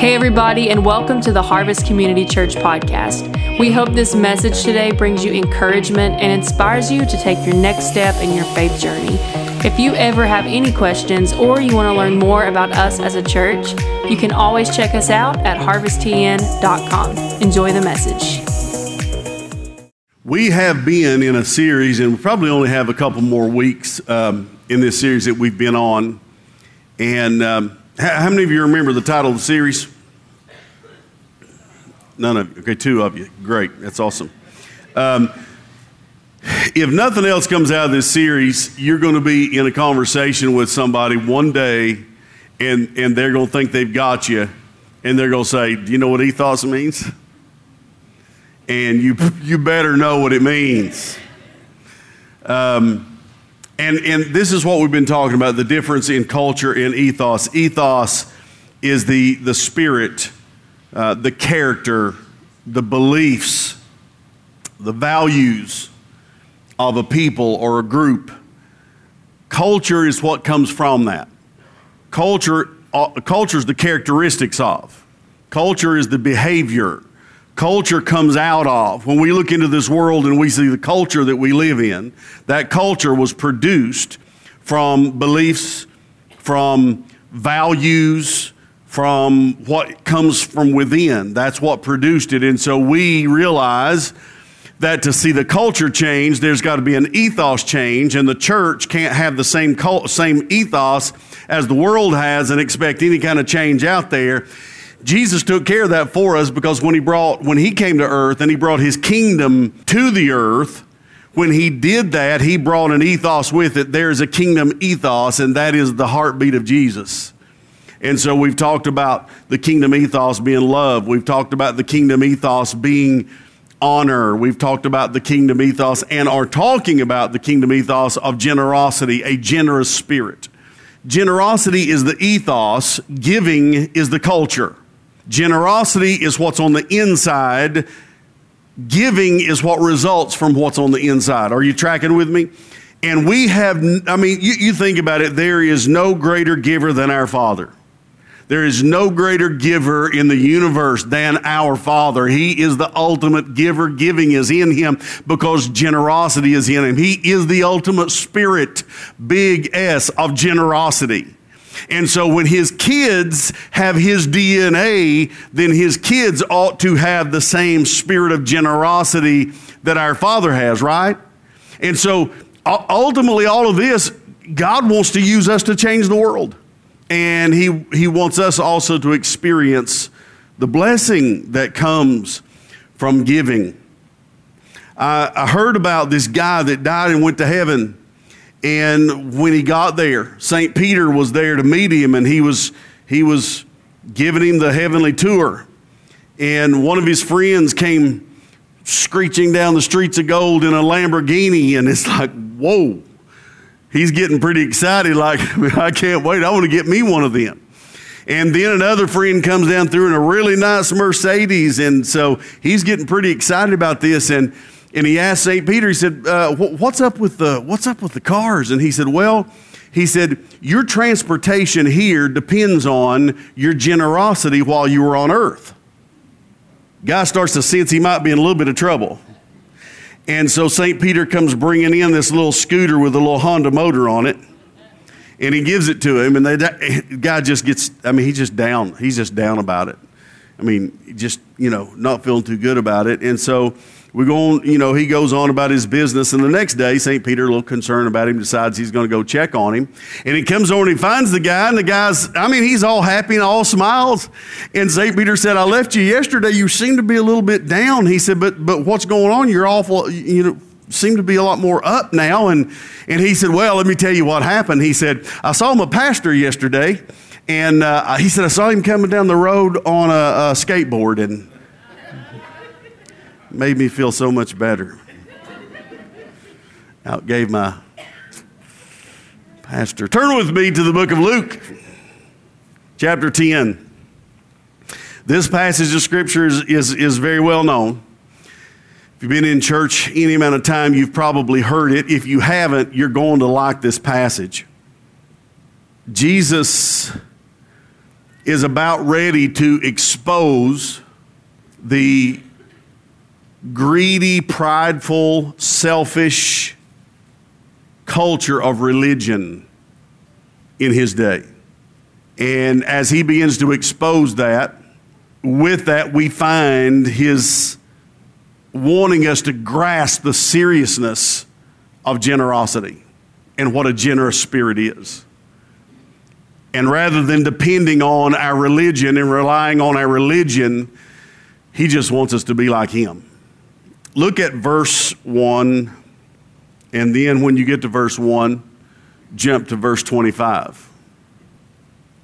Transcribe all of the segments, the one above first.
Hey, everybody, and welcome to the Harvest Community Church podcast. We hope this message today brings you encouragement and inspires you to take your next step in your faith journey. If you ever have any questions or you want to learn more about us as a church, you can always check us out at harvesttn.com. Enjoy the message. We have been in a series, and we probably only have a couple more weeks um, in this series that we've been on. And um, how many of you remember the title of the series? None of you. Okay, two of you. Great. That's awesome. Um, if nothing else comes out of this series, you're going to be in a conversation with somebody one day, and, and they're going to think they've got you, and they're going to say, Do you know what ethos means? And you, you better know what it means. Um, and, and this is what we've been talking about the difference in culture and ethos. Ethos is the, the spirit, uh, the character, the beliefs, the values of a people or a group. Culture is what comes from that. Culture, uh, culture is the characteristics of. Culture is the behavior culture comes out of. When we look into this world and we see the culture that we live in, that culture was produced from beliefs, from values, from what comes from within. That's what produced it. And so we realize that to see the culture change, there's got to be an ethos change, and the church can't have the same, cult, same ethos as the world has and expect any kind of change out there. Jesus took care of that for us because when he brought when he came to earth and he brought his kingdom to the earth, when he did that, he brought an ethos with it. There's a kingdom ethos, and that is the heartbeat of Jesus. And so we've talked about the kingdom ethos being love. We've talked about the kingdom ethos being honor. We've talked about the kingdom ethos and are talking about the kingdom ethos of generosity, a generous spirit. Generosity is the ethos, giving is the culture. Generosity is what's on the inside. Giving is what results from what's on the inside. Are you tracking with me? And we have, I mean, you, you think about it, there is no greater giver than our Father. There is no greater giver in the universe than our Father. He is the ultimate giver. Giving is in Him because generosity is in Him. He is the ultimate spirit, big S, of generosity. And so when his kids have his DNA, then his kids ought to have the same spirit of generosity that our Father has, right? And so ultimately, all of this, God wants to use us to change the world. And he, he wants us also to experience the blessing that comes from giving. I, I heard about this guy that died and went to heaven and when he got there, St. Peter was there to meet him and he was, he was giving him the heavenly tour. And one of his friends came screeching down the streets of gold in a Lamborghini. And it's like, whoa, he's getting pretty excited. Like, I can't wait. I want to get me one of them. And then another friend comes down through in a really nice Mercedes. And so he's getting pretty excited about this. And and he asked St. Peter, he said, uh, what's, up with the, what's up with the cars? And he said, Well, he said, Your transportation here depends on your generosity while you were on earth. Guy starts to sense he might be in a little bit of trouble. And so St. Peter comes bringing in this little scooter with a little Honda motor on it. And he gives it to him, and the guy just gets, I mean, he's just down. He's just down about it. I mean, just, you know, not feeling too good about it. And so we go on, you know, he goes on about his business, and the next day, St. Peter, a little concerned about him, decides he's going to go check on him. And he comes over and he finds the guy, and the guy's, I mean, he's all happy and all smiles. And St. Peter said, I left you yesterday. You seem to be a little bit down. He said, But but what's going on? You're awful, you know, seem to be a lot more up now. And and he said, Well, let me tell you what happened. He said, I saw my pastor yesterday, and uh, he said, I saw him coming down the road on a, a skateboard, and made me feel so much better. Outgave my pastor. Turn with me to the book of Luke, chapter 10. This passage of scripture is, is, is very well known. If you've been in church any amount of time, you've probably heard it. If you haven't, you're going to like this passage. Jesus is about ready to expose the greedy, prideful, selfish culture of religion in his day. And as he begins to expose that, with that, we find his wanting us to grasp the seriousness of generosity and what a generous spirit is. And rather than depending on our religion and relying on our religion, he just wants us to be like him. Look at verse 1, and then when you get to verse 1, jump to verse 25.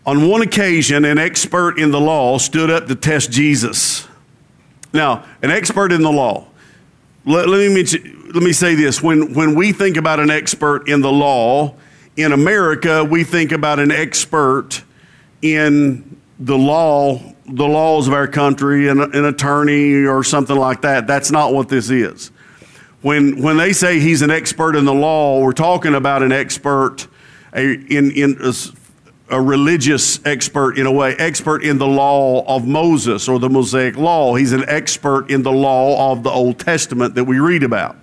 On one occasion, an expert in the law stood up to test Jesus. Now, an expert in the law. Let, let, me, mention, let me say this. When, when we think about an expert in the law, in America, we think about an expert in the law, the laws of our country, an, an attorney or something like that. That's not what this is. When, when they say he's an expert in the law, we're talking about an expert a, in, in a religious expert in a way, expert in the law of Moses or the Mosaic law. He's an expert in the law of the Old Testament that we read about.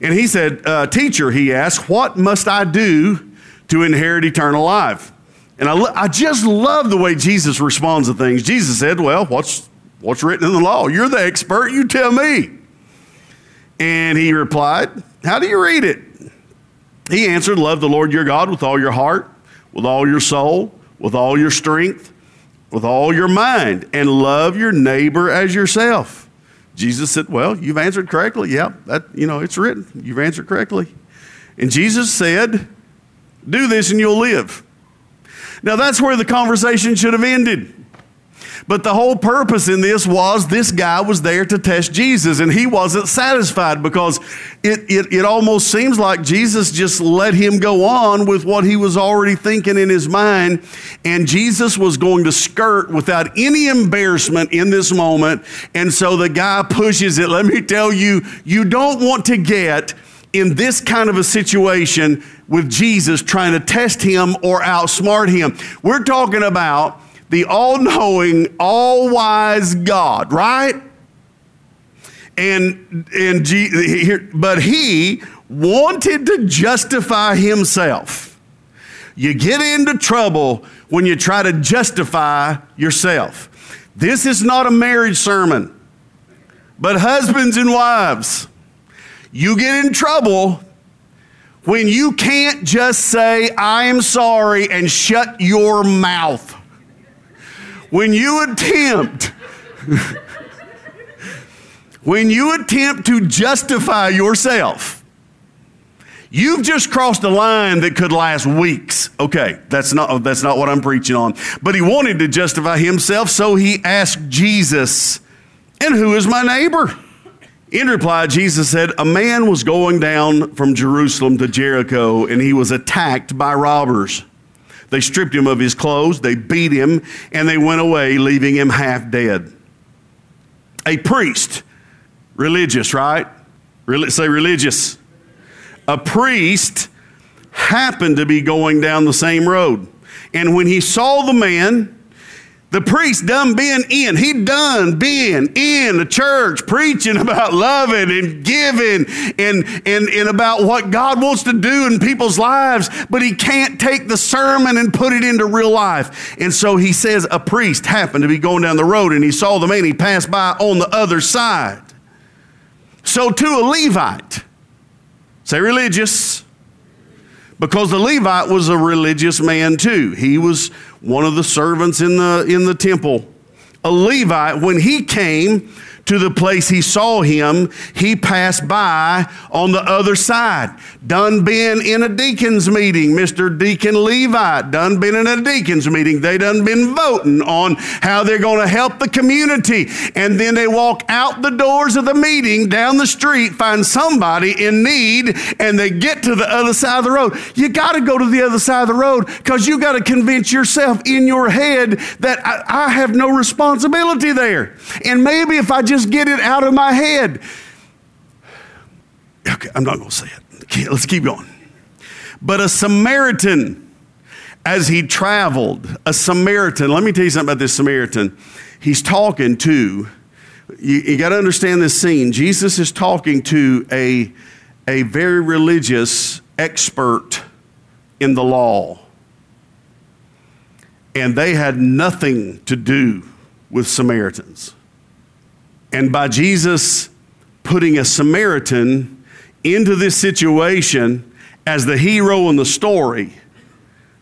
And he said, uh, Teacher, he asked, what must I do to inherit eternal life? And I, I just love the way Jesus responds to things. Jesus said, Well, what's, what's written in the law? You're the expert, you tell me. And he replied, How do you read it? He answered, Love the Lord your God with all your heart with all your soul, with all your strength, with all your mind, and love your neighbor as yourself. Jesus said, Well, you've answered correctly. Yeah, that, you know, it's written. You've answered correctly. And Jesus said, Do this and you'll live. Now, that's where the conversation should have ended. But the whole purpose in this was this guy was there to test Jesus, and he wasn't satisfied because it, it, it almost seems like Jesus just let him go on with what he was already thinking in his mind. And Jesus was going to skirt without any embarrassment in this moment. And so the guy pushes it. Let me tell you, you don't want to get in this kind of a situation with Jesus trying to test him or outsmart him. We're talking about the all knowing, all wise God, right? And, and but he wanted to justify himself. You get into trouble when you try to justify yourself. This is not a marriage sermon, but husbands and wives, you get in trouble when you can't just say, I am sorry, and shut your mouth. When you attempt when you attempt to justify yourself you've just crossed a line that could last weeks. Okay that's not that's not what i'm preaching on. But he wanted to justify himself so he asked jesus and who is my neighbor in reply jesus said a man was going down from jerusalem to jericho and he was attacked by robbers they stripped him of his clothes, they beat him, and they went away, leaving him half dead. A priest, religious, right? say religious. A priest happened to be going down the same road. And when he saw the man, the priest done been in. He done been in the church preaching about loving and giving and, and, and about what God wants to do in people's lives, but he can't take the sermon and put it into real life. And so he says a priest happened to be going down the road and he saw the man, he passed by on the other side. So to a Levite, say religious, because the Levite was a religious man too. He was one of the servants in the, in the temple. A Levite, when he came to the place he saw him, he passed by on the other side. Done been in a deacon's meeting, Mr. Deacon Levi. Done been in a deacon's meeting. They done been voting on how they're going to help the community. And then they walk out the doors of the meeting, down the street, find somebody in need, and they get to the other side of the road. You got to go to the other side of the road because you got to convince yourself in your head that I, I have no responsibility there. And maybe if I just just get it out of my head. Okay, I'm not going to say it. Okay, let's keep going. But a Samaritan, as he traveled, a Samaritan, let me tell you something about this Samaritan. He's talking to, you, you got to understand this scene. Jesus is talking to a, a very religious expert in the law. And they had nothing to do with Samaritans. And by Jesus putting a Samaritan into this situation as the hero in the story,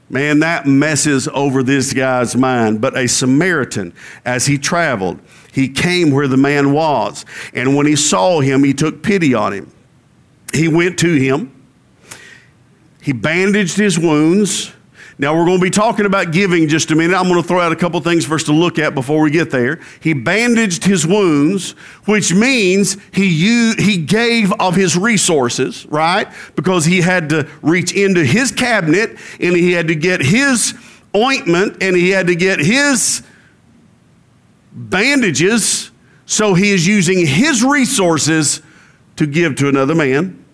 Man, that messes over this guy's mind. But a Samaritan, as he traveled, he came where the man was. And when he saw him, he took pity on him. He went to him, he bandaged his wounds, now, we're going to be talking about giving just a minute. I'm going to throw out a couple things for us to look at before we get there. He bandaged his wounds, which means he, used, he gave of his resources, right? Because he had to reach into his cabinet and he had to get his ointment and he had to get his bandages. So he is using his resources to give to another man,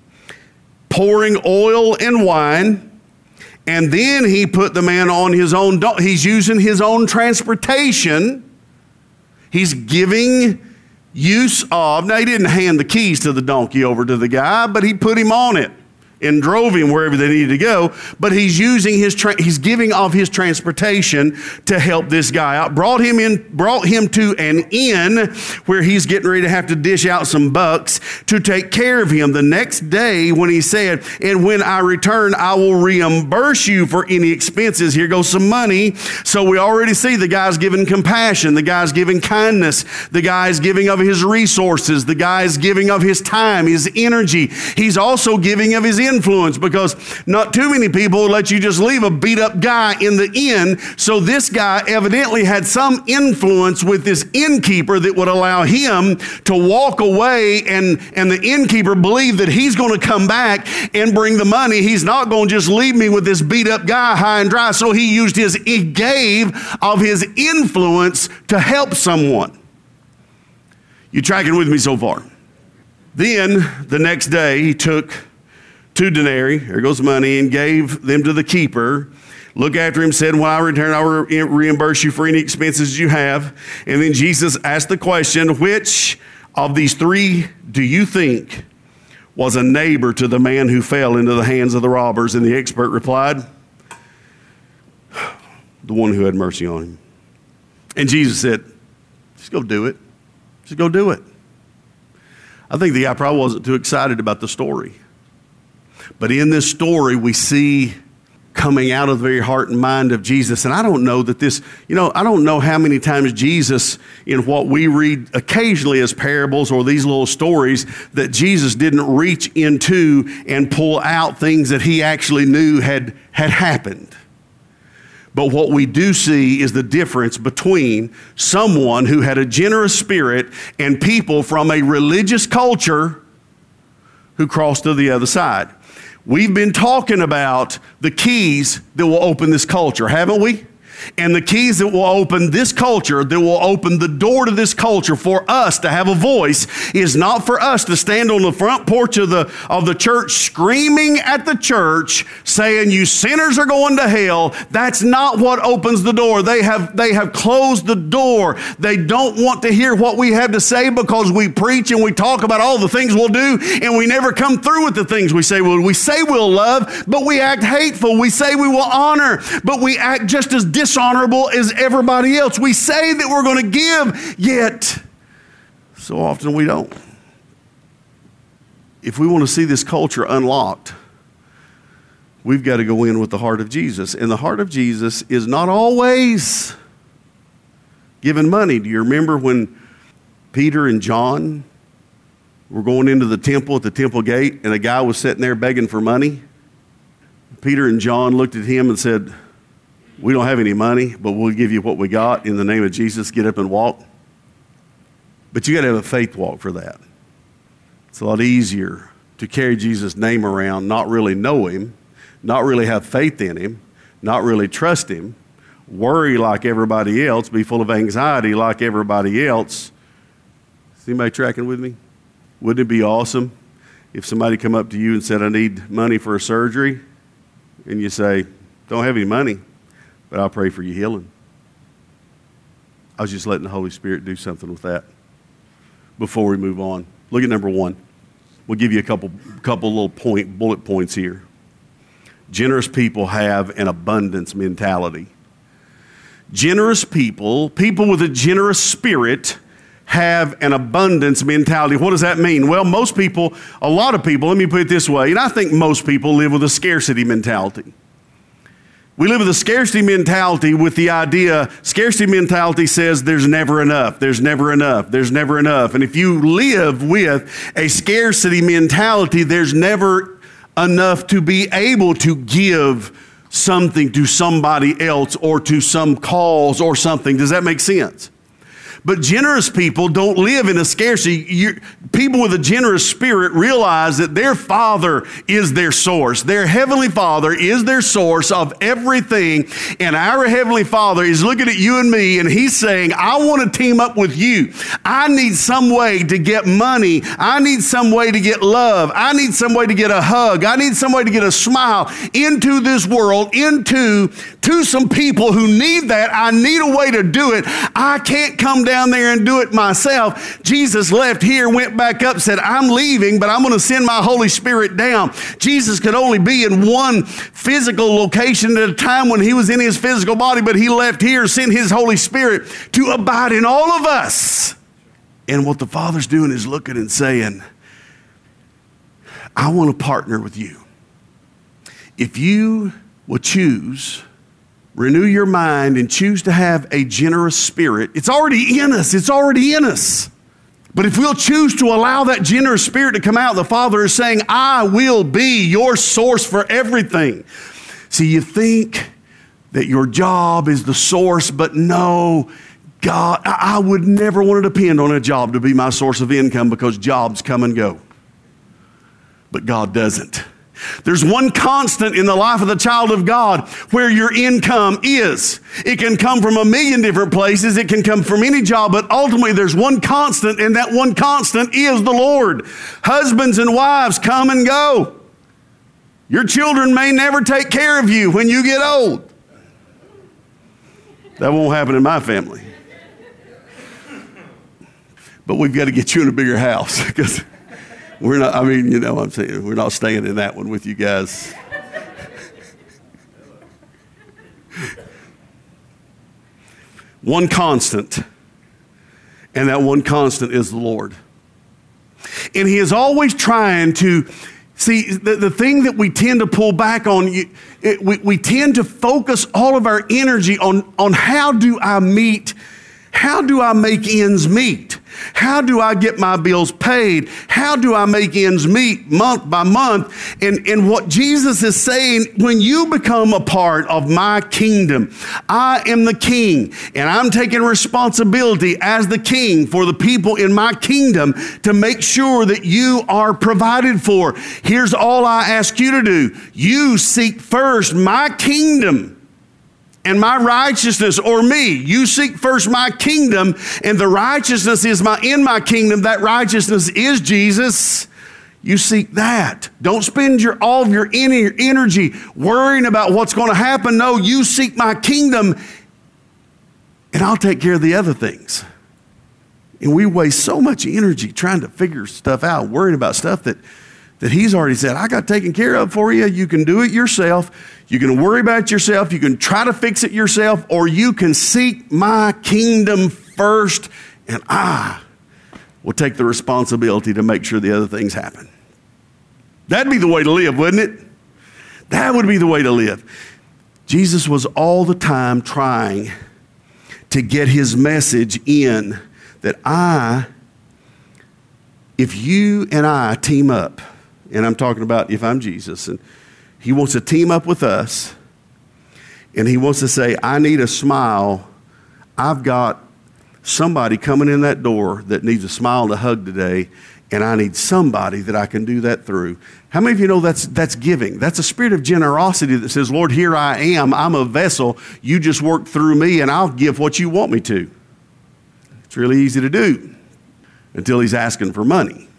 pouring oil and wine and then he put the man on his own, he's using his own transportation. He's giving use of, now he didn't hand the keys to the donkey over to the guy, but he put him on it and drove him wherever they needed to go. But he's using his, tra- he's giving of his transportation to help this guy out. Brought him in, brought him to an inn where he's getting ready to have to dish out some bucks to take care of him. The next day, when he said, "And when I return, I will reimburse you for any expenses." Here goes some money. So we already see the guy's giving compassion, the guy's giving kindness, the guy's giving of his resources, the guy's giving of his time, his energy. He's also giving of his influence because not too many people let you just leave a beat up guy in the inn. So this guy evidently had some influence with this innkeeper that would allow him to walk away and, and the innkeeper believed that he's going to come back and bring the money. He's not going to just leave me with this beat up guy high and dry. So he used his, he gave of his influence to help someone. You tracking with me so far? Then the next day, he took two denarii, there goes money, and gave them to the keeper. Look after him, said, When I return, I will reimburse you for any expenses you have. And then Jesus asked the question, Which of these three do you think was a neighbor to the man who fell into the hands of the robbers? And the expert replied, The one who had mercy on him. And Jesus said, Just go do it. Just go do it. I think the guy probably wasn't too excited about the story. But in this story, we see coming out of the very heart and mind of Jesus. And I don't know that this, you know, I don't know how many times Jesus, in what we read occasionally as parables or these little stories, that Jesus didn't reach into and pull out things that he actually knew had, had happened. But what we do see is the difference between someone who had a generous spirit and people from a religious culture who crossed to the other side. We've been talking about the keys that will open this culture, haven't we? And the keys that will open this culture, that will open the door to this culture for us to have a voice, is not for us to stand on the front porch of the, of the church screaming at the church, saying, You sinners are going to hell. That's not what opens the door. They have, they have closed the door. They don't want to hear what we have to say because we preach and we talk about all the things we'll do, and we never come through with the things we say well, we say we'll love, but we act hateful. We say we will honor, but we act just as dis dishonorable as everybody else. We say that we're going to give, yet so often we don't. If we want to see this culture unlocked, we've got to go in with the heart of Jesus. And the heart of Jesus is not always giving money. Do you remember when Peter and John were going into the temple at the temple gate and a guy was sitting there begging for money? Peter and John looked at him and said, we don't have any money, but we'll give you what we got in the name of Jesus. Get up and walk. But you got to have a faith walk for that. It's a lot easier to carry Jesus' name around, not really know him, not really have faith in him, not really trust him, worry like everybody else, be full of anxiety like everybody else. Is anybody tracking with me? Wouldn't it be awesome if somebody come up to you and said, I need money for a surgery? And you say, don't have any money. But I'll pray for your healing. I was just letting the Holy Spirit do something with that before we move on. Look at number one. We'll give you a couple, couple little point, bullet points here. Generous people have an abundance mentality. Generous people, people with a generous spirit, have an abundance mentality. What does that mean? Well, most people, a lot of people, let me put it this way, and I think most people live with a scarcity mentality. We live with a scarcity mentality with the idea, scarcity mentality says there's never enough, there's never enough, there's never enough. And if you live with a scarcity mentality, there's never enough to be able to give something to somebody else or to some cause or something. Does that make sense? But generous people don't live in a scarcity. You, people with a generous spirit realize that their Father is their source. Their Heavenly Father is their source of everything. And our Heavenly Father is looking at you and me and He's saying, I want to team up with you. I need some way to get money. I need some way to get love. I need some way to get a hug. I need some way to get a smile into this world, into to some people who need that. I need a way to do it. I can't come down there and do it myself. Jesus left here, went back up, said, I'm leaving, but I'm going to send my Holy Spirit down. Jesus could only be in one physical location at a time when he was in his physical body, but he left here, sent his Holy Spirit to abide in all of us. And what the Father's doing is looking and saying, I want to partner with you. If you will choose renew your mind and choose to have a generous spirit, it's already in us. It's already in us. But if we'll choose to allow that generous spirit to come out, the Father is saying, I will be your source for everything. See, you think that your job is the source, but no, God, I would never want to depend on a job to be my source of income because jobs come and go. But God doesn't. There's one constant in the life of the child of God where your income is. It can come from a million different places. It can come from any job, but ultimately there's one constant, and that one constant is the Lord. Husbands and wives come and go. Your children may never take care of you when you get old. That won't happen in my family. But we've got to get you in a bigger house because we're not, I mean, you know I'm saying, we're not staying in that one with you guys. one constant, and that one constant is the Lord. And He is always trying to See, the, the thing that we tend to pull back on, it, we, we tend to focus all of our energy on, on how do I meet, how do I make ends meet? How do I get my bills paid? How do I make ends meet month by month? And, and what Jesus is saying, when you become a part of my kingdom, I am the king, and I'm taking responsibility as the king for the people in my kingdom to make sure that you are provided for. Here's all I ask you to do you seek first my kingdom and my righteousness or me. You seek first my kingdom, and the righteousness is my in my kingdom. That righteousness is Jesus. You seek that. Don't spend your all of your energy worrying about what's going to happen. No, you seek my kingdom, and I'll take care of the other things. And we waste so much energy trying to figure stuff out, worrying about stuff that that he's already said, I got taken care of for you. You can do it yourself. You can worry about yourself. You can try to fix it yourself, or you can seek my kingdom first, and I will take the responsibility to make sure the other things happen. That'd be the way to live, wouldn't it? That would be the way to live. Jesus was all the time trying to get his message in that I, if you and I team up, and I'm talking about if I'm Jesus, and He wants to team up with us, and He wants to say, I need a smile. I've got somebody coming in that door that needs a smile and a hug today, and I need somebody that I can do that through. How many of you know that's, that's giving? That's a spirit of generosity that says, Lord, here I am. I'm a vessel. You just work through me, and I'll give what you want me to. It's really easy to do until he's asking for money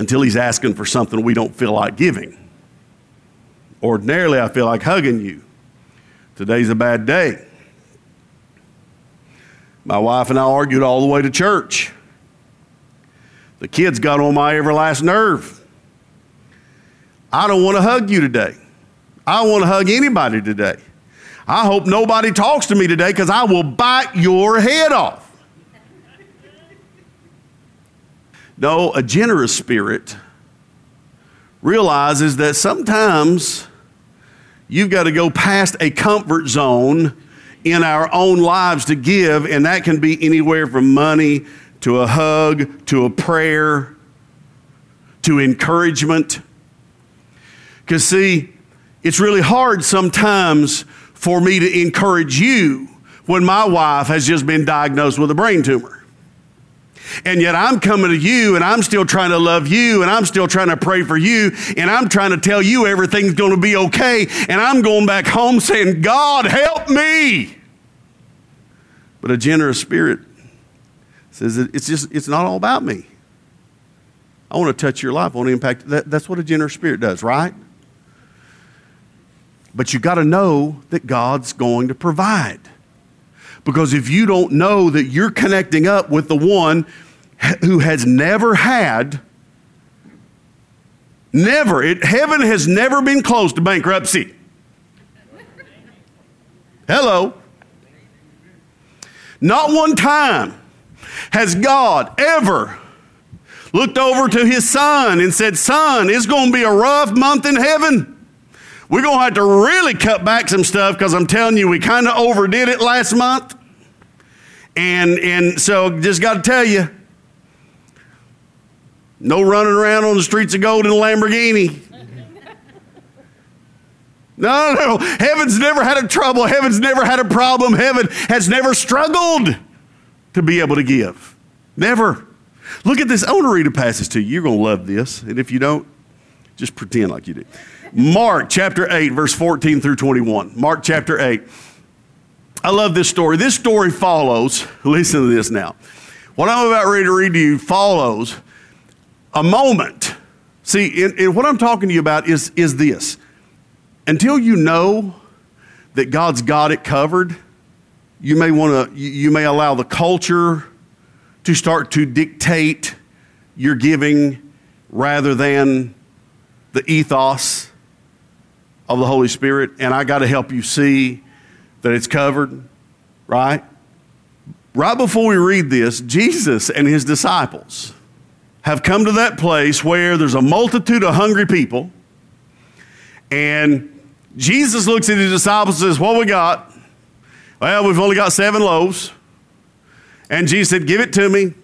until he's asking for something we don't feel like giving. Ordinarily, I feel like hugging you. Today's a bad day. My wife and I argued all the way to church. The kids got on my everlasting nerve. I don't want to hug you today. I don't want to hug anybody today. I hope nobody talks to me today because I will bite your head off. No, a generous spirit realizes that sometimes you've got to go past a comfort zone in our own lives to give, and that can be anywhere from money to a hug to a prayer to encouragement. Because, see, it's really hard sometimes for me to encourage you when my wife has just been diagnosed with a brain tumor. And yet I'm coming to you and I'm still trying to love you and I'm still trying to pray for you and I'm trying to tell you everything's going to be okay. And I'm going back home saying, God, help me. But a generous spirit says it's just, it's not all about me. I want to touch your life. I want to impact. That, that's what a generous spirit does, right? But you got to know that God's going to provide. Because if you don't know that you're connecting up with the one who has never had, never, it, heaven has never been close to bankruptcy. Hello. Not one time has God ever looked over to his son and said, Son, it's going to be a rough month in heaven. We're going to have to really cut back some stuff because I'm telling you, we kind of overdid it last month. And, and so just got to tell you, no running around on the streets of gold in a Lamborghini. No, no, heaven's never had a trouble. Heaven's never had a problem. Heaven has never struggled to be able to give. Never. Look at this. I want to read a passage to you. You're going to love this. And if you don't, just pretend like you do. Mark chapter 8, verse 14 through 21. Mark chapter 8. I love this story. This story follows, listen to this now. What I'm about ready to read to you follows a moment. See, and, what I'm talking to you about is, is this. Until you know that God's got it covered, you may want to, you may allow the culture to start to dictate your giving rather than the ethos of the Holy Spirit. And I got to help you see that it's covered, right? Right before we read this, Jesus and his disciples have come to that place where there's a multitude of hungry people. And Jesus looks at his disciples and says, What we got? Well, we've only got seven loaves. And Jesus said, Give it to me.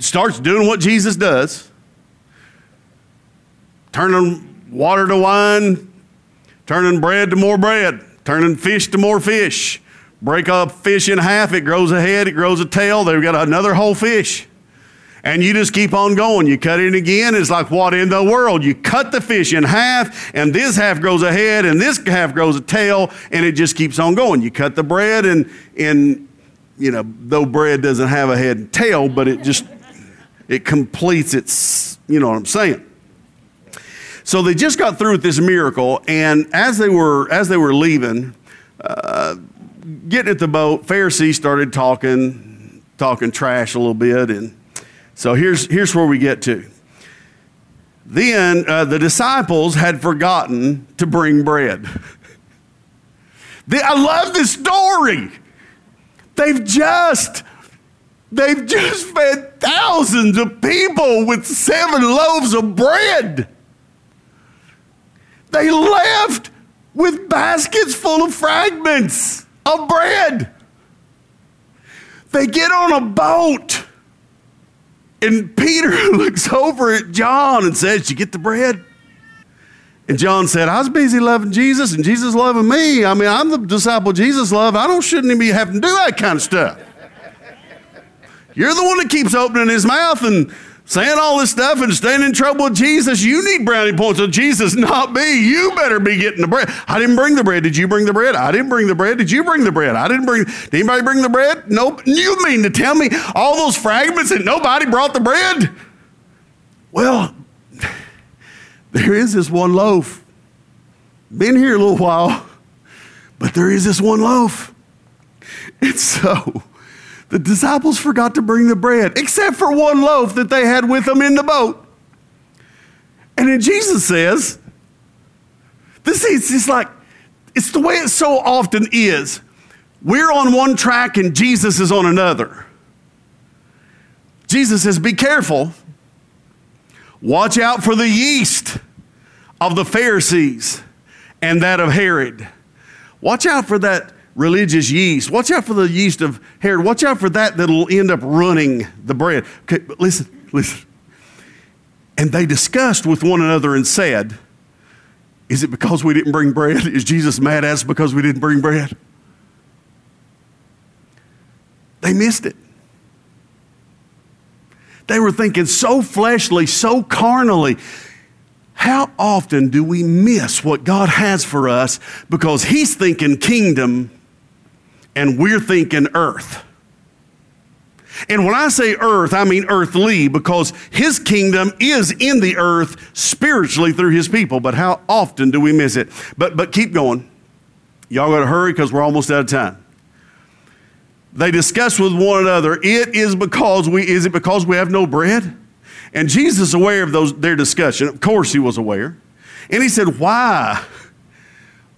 Starts doing what Jesus does, turning water to wine, turning bread to more bread, turning fish to more fish. Break a fish in half, it grows a head, it grows a tail, they've got another whole fish. And you just keep on going. You cut it again, it's like what in the world? You cut the fish in half, and this half grows a head, and this half grows a tail, and it just keeps on going. You cut the bread, and, and you know, though bread doesn't have a head and tail, but it just, it completes its, you know what I'm saying. So they just got through with this miracle, and as they were as they were leaving, uh, getting at the boat, Pharisees started talking talking trash a little bit, and so here's here's where we get to. Then uh, the disciples had forgotten to bring bread. I love this story. They've just they've just fed thousands of people with seven loaves of bread. They left with baskets full of fragments of bread. They get on a boat, and Peter looks over at John and says, you get the bread? And John said, I was busy loving Jesus and Jesus loving me. I mean, I'm the disciple Jesus loved. I don't shouldn't even be having to do that kind of stuff. You're the one that keeps opening his mouth and saying all this stuff and staying in trouble with Jesus, you need brownie points with Jesus, not me. You better be getting the bread. I didn't bring the bread. Did you bring the bread? I didn't bring the bread. Did you bring the bread? I didn't bring. Did anybody bring the bread? Nope. You mean to tell me all those fragments and nobody brought the bread? Well, there is this one loaf. been here a little while, but there is this one loaf. And so the disciples forgot to bring the bread, except for one loaf that they had with them in the boat. And then Jesus says, this is just like, it's the way it so often is. We're on one track and Jesus is on another. Jesus says, Be careful. Watch out for the yeast of the Pharisees and that of Herod. Watch out for that religious yeast. Watch out for the yeast of Herod. Watch out for that that'll end up running the bread. Okay, but listen, listen. And they discussed with one another and said, Is it because we didn't bring bread? Is Jesus mad at us because we didn't bring bread? They missed it. They were thinking so fleshly, so carnally. How often do we miss what God has for us because He's thinking kingdom and we're thinking earth? And when I say earth, I mean earthly because His kingdom is in the earth spiritually through His people. But how often do we miss it? But, but keep going. Y'all got to hurry because we're almost out of time they discuss with one another, it is because we, is it because we have no bread? And Jesus aware of those, their discussion. Of course he was aware. And he said, why?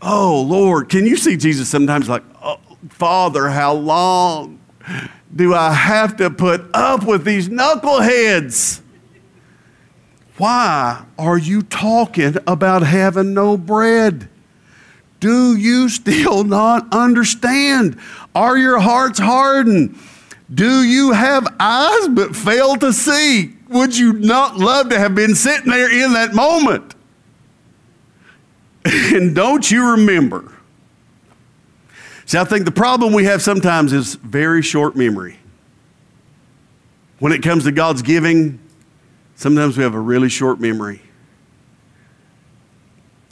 Oh, Lord, can you see Jesus sometimes like, oh, Father, how long do I have to put up with these knuckleheads? Why are you talking about having no bread? Do you still not understand? Are your hearts hardened? Do you have eyes but fail to see? Would you not love to have been sitting there in that moment? And don't you remember? See, I think the problem we have sometimes is very short memory. When it comes to God's giving, sometimes we have a really short memory.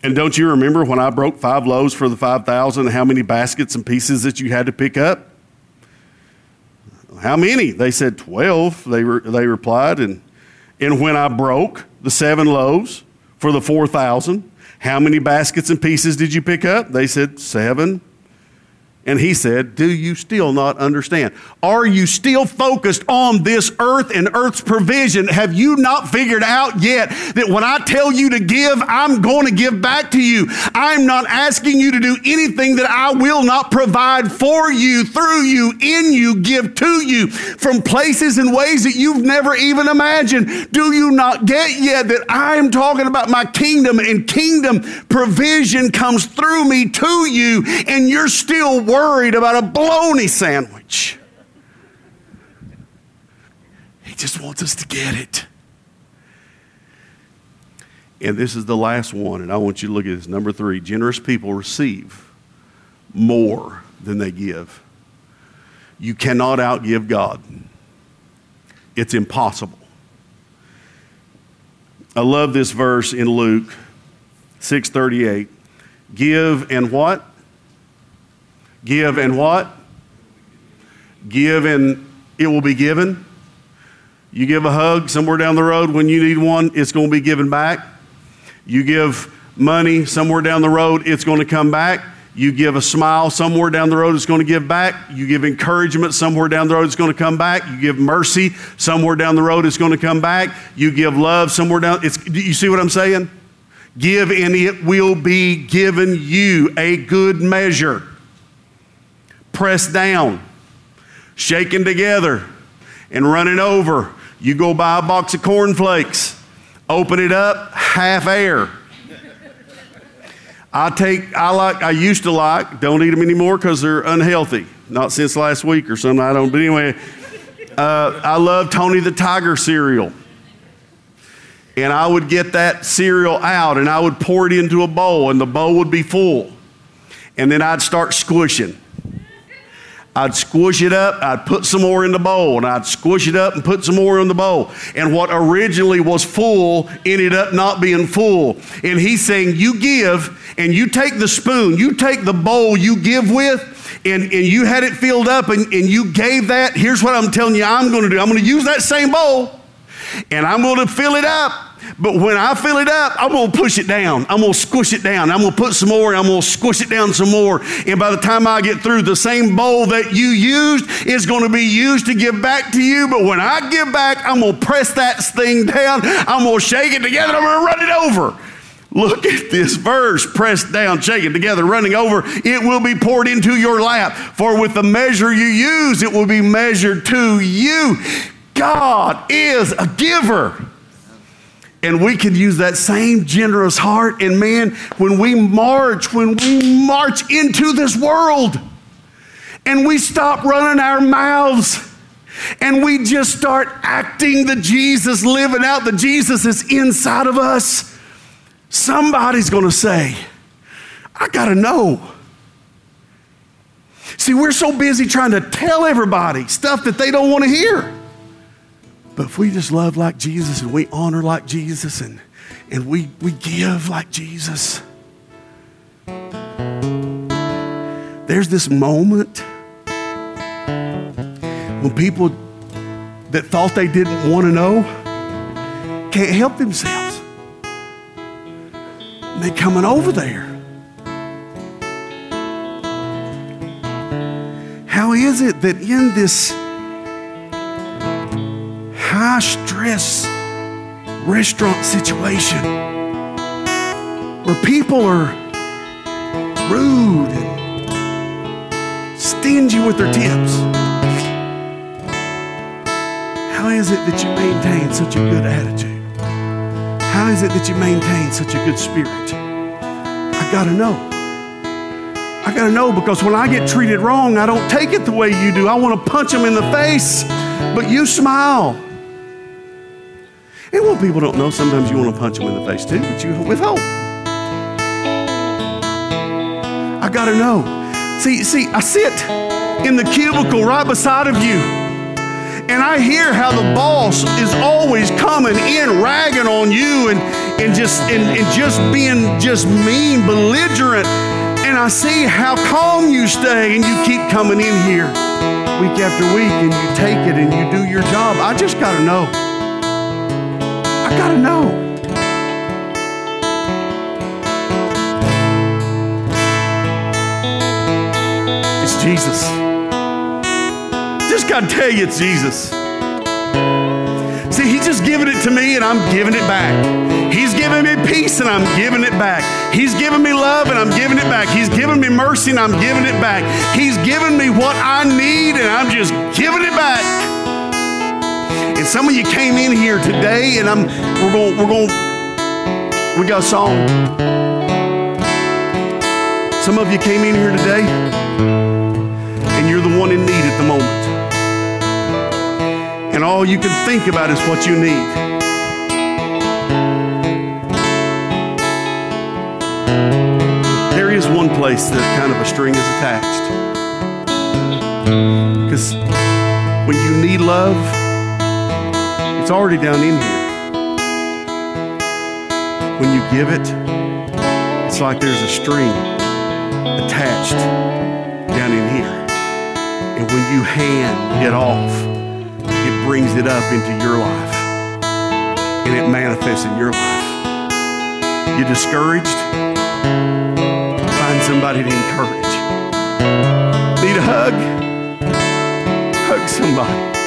And don't you remember when I broke five loaves for the 5,000, how many baskets and pieces that you had to pick up? How many? They said 12, they, re- they replied. And, and when I broke the seven loaves for the 4,000, how many baskets and pieces did you pick up? They said seven. And he said, Do you still not understand? Are you still focused on this earth and earth's provision? Have you not figured out yet that when I tell you to give, I'm going to give back to you? I'm not asking you to do anything that I will not provide for you, through you, in you, give to you from places and ways that you've never even imagined. Do you not get yet that I'm talking about my kingdom and kingdom provision comes through me to you and you're still working? Worried about a bologna sandwich. He just wants us to get it. And this is the last one, and I want you to look at this. Number three generous people receive more than they give. You cannot outgive God, it's impossible. I love this verse in Luke 6:38. Give and what? Give and what? Give and it will be given. You give a hug somewhere down the road when you need one, it's going to be given back. You give money somewhere down the road, it's going to come back. You give a smile somewhere down the road, it's going to give back. You give encouragement somewhere down the road, it's going to come back. You give mercy somewhere down the road, it's going to come back. You give love somewhere down. It's, you see what I'm saying? Give and it will be given you a good measure pressed down, shaken together, and running over. You go buy a box of cornflakes, open it up, half air. I take, I like, I used to like, don't eat them anymore because they're unhealthy. Not since last week or something, I don't, but anyway, uh, I love Tony the Tiger cereal. And I would get that cereal out and I would pour it into a bowl and the bowl would be full. And then I'd start squishing. I'd squish it up, I'd put some more in the bowl, and I'd squish it up and put some more in the bowl. And what originally was full ended up not being full. And he's saying, You give, and you take the spoon, you take the bowl you give with, and, and you had it filled up, and, and you gave that. Here's what I'm telling you I'm going to do I'm going to use that same bowl, and I'm going to fill it up But when I fill it up, I'm going to push it down. I'm going to squish it down. I'm going to put some more and I'm going to squish it down some more. And by the time I get through, the same bowl that you used is going to be used to give back to you. But when I give back, I'm going to press that thing down. I'm going to shake it together. I'm going to run it over. Look at this verse pressed down, shaken together, running over. It will be poured into your lap. For with the measure you use, it will be measured to you. God is a giver. And we can use that same generous heart. And man, when we march, when we march into this world and we stop running our mouths and we just start acting the Jesus, living out the Jesus is inside of us Somebody's to say, I got to know. See, we're so busy trying to tell everybody stuff that they don't want to hear. But if we just love like Jesus and we honor like Jesus and, and we, we give like Jesus, there's this moment when people that thought they didn't want to know can't help themselves they're coming over there. How is it that in this high stress restaurant situation where people are rude and stingy with their tips, how is it that you maintain such a good attitude? How is it that you maintain such a good spirit? I got to know. I got to know because when I get treated wrong, I don't take it the way you do. I want to punch them in the face, but you smile. And what people don't know, sometimes you want to punch them in the face too, but you withhold. I got to know. See, see, I sit in the cubicle right beside of you. And I hear how the boss is always coming in ragging on you and, and just and, and just being just mean, belligerent. And I see how calm you stay and you keep coming in here week after week and you take it and you do your job. I just gotta know. I gotta know. It's Jesus just got to tell you, it's Jesus. See, He's just giving it to me and I'm giving it back. He's giving me peace and I'm giving it back. He's giving me love and I'm giving it back. He's giving me mercy and I'm giving it back. He's giving me what I need and I'm just giving it back. Some of you came in here today and I'm we're going we're going we got a song. Some of you came in here today and you're the one in need at the moment and all you can think about is what you need. There is one place that kind of a string is attached. Because when you need love, it's already down in here. When you give it, it's like there's a string attached down in here. And when you hand it off, it brings it up into your life and it manifests in your life. You're discouraged? Find somebody to encourage. Need a hug? Hug somebody.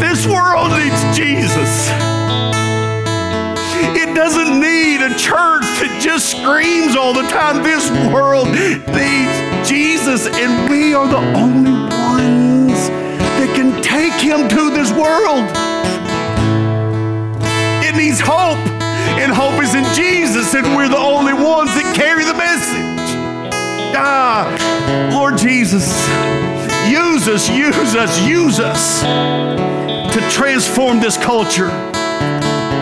This world needs Jesus. It doesn't need a church that just screams all the time. This world needs Jesus, and we are the only ones that can take him to this world. It needs hope, and hope is in Jesus, and we're the only ones that carry the message. Ah, Lord Jesus, use us, use us, use us to transform this culture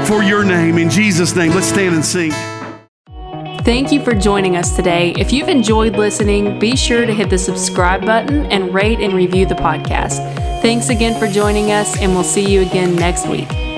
for your name. In Jesus' name, let's stand and sing. Thank you for joining us today. If you've enjoyed listening, be sure to hit the subscribe button and rate and review the podcast. Thanks again for joining us, and we'll see you again next week.